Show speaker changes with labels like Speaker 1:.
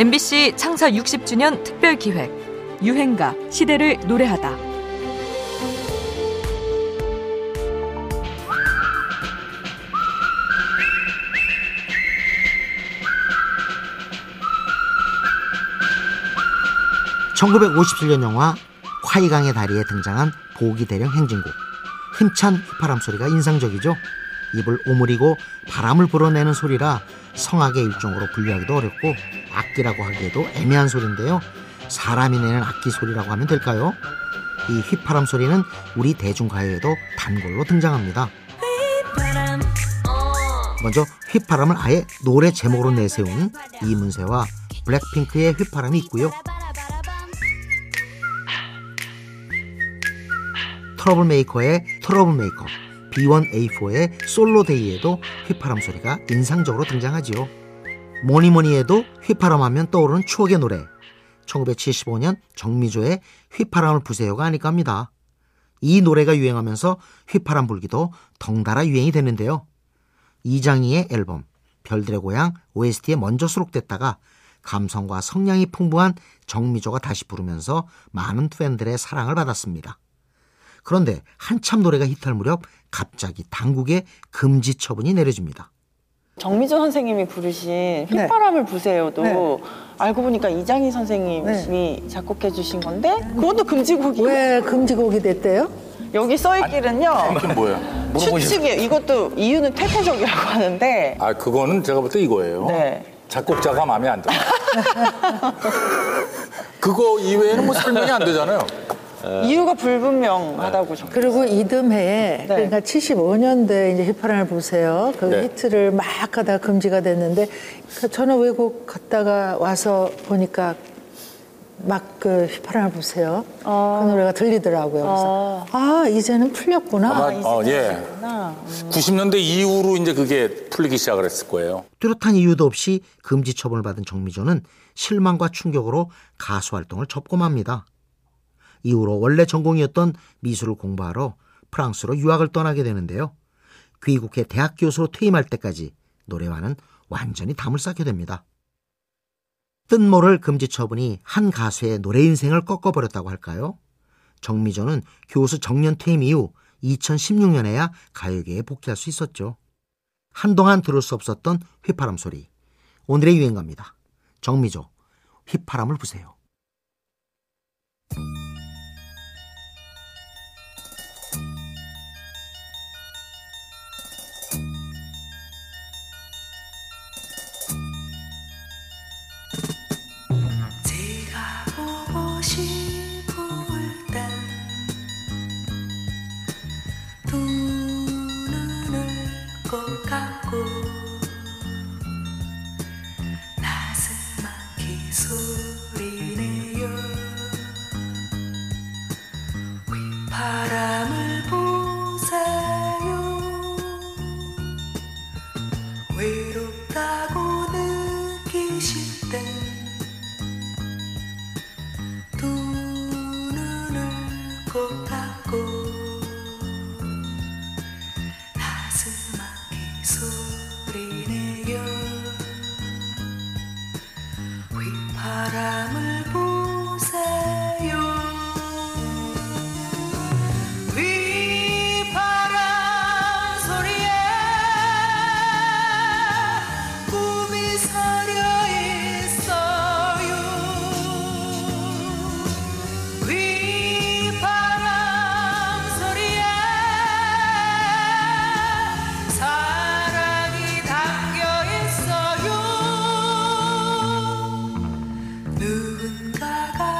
Speaker 1: MBC 창사 60주년 특별 기획 유행가 시대를 노래하다.
Speaker 2: (1957년) 영화 화이강의 다리에 등장한 보기 대령 행진곡 힘찬 휘파람 소리가 인상적이죠 입을 오므리고 바람을 불어내는 소리라 성악의 일종으로 분류하기도 어렵고 악기라고 하기에도 애매한 소리인데요. 사람이 내는 악기 소리라고 하면 될까요? 이 휘파람 소리는 우리 대중가요에도 단골로 등장합니다. 먼저 휘파람을 아예 노래 제목으로 내세운 이문세와 블랙핑크의 휘파람이 있고요. 트러블메이커의 트러블메이커 B1A4의 솔로데이에도 휘파람 소리가 인상적으로 등장하지요. 뭐니뭐니 해도 휘파람 하면 떠오르는 추억의 노래. 1975년 정미조의 휘파람을 부세요가 아닐까 합니다. 이 노래가 유행하면서 휘파람 불기도 덩달아 유행이 됐는데요. 이장희의 앨범 별들의 고향 OST에 먼저 수록됐다가 감성과 성량이 풍부한 정미조가 다시 부르면서 많은 팬들의 사랑을 받았습니다. 그런데 한참 노래가 히트할 무렵 갑자기 당국의 금지 처분이 내려집니다.
Speaker 3: 정미조 선생님이 부르신 휘파람을 부세요도
Speaker 4: 네.
Speaker 3: 알고 보니까 이장희 선생님이
Speaker 4: 네.
Speaker 3: 작곡해 주신 건데 그것도 금지곡이에요.
Speaker 4: 왜 금지곡이 됐대요?
Speaker 3: 여기 써있기는요.
Speaker 5: 뭐야?
Speaker 3: 추측이에요. 이것도 이유는 태포적이라고 하는데
Speaker 5: 아 그거는 제가 볼 때 이거예요.
Speaker 3: 네.
Speaker 5: 작곡자가 마음에 안 들어. 그거 이외에는 뭐 설명이 안 되잖아요.
Speaker 3: 이유가 불분명하다고 적
Speaker 4: 그리고 이듬해에 그러니까 75년도에 이제 휘파람을 보세요. 그
Speaker 5: 네.
Speaker 4: 히트를 막 하다가 금지가 됐는데 그 저는 외국 갔다가 와서 보니까 막그 휘파람을 보세요. 그 노래가 들리더라고요. 그래서 아 이제는 풀렸구나.
Speaker 5: 아마 어, 예. 90년대 이후로 이제 그게 풀리기 시작을 했을 거예요.
Speaker 2: 뚜렷한 이유도 없이 금지 처분을 받은 정미조는 실망과 충격으로 가수 활동을 접고 맙니다. 이후로 원래 전공이었던 미술을 공부하러 프랑스로 유학을 떠나게 되는데요. 귀국해 대학 교수로 퇴임할 때까지 노래와는 완전히 담을 쌓게 됩니다. 뜬모를 금지 처분이 한 가수의 노래 인생을 꺾어버렸다고 할까요? 정미조는 교수 정년 퇴임 이후 2016년에야 가요계에 복귀할 수 있었죠. 한동안 들을 수 없었던 휘파람 소리. 오늘의 유행가입니다. 정미조, 휘파람을 부세요.
Speaker 6: 휘파람을 보세요. 외롭다고 느끼실 땐 두 눈을 꼭 감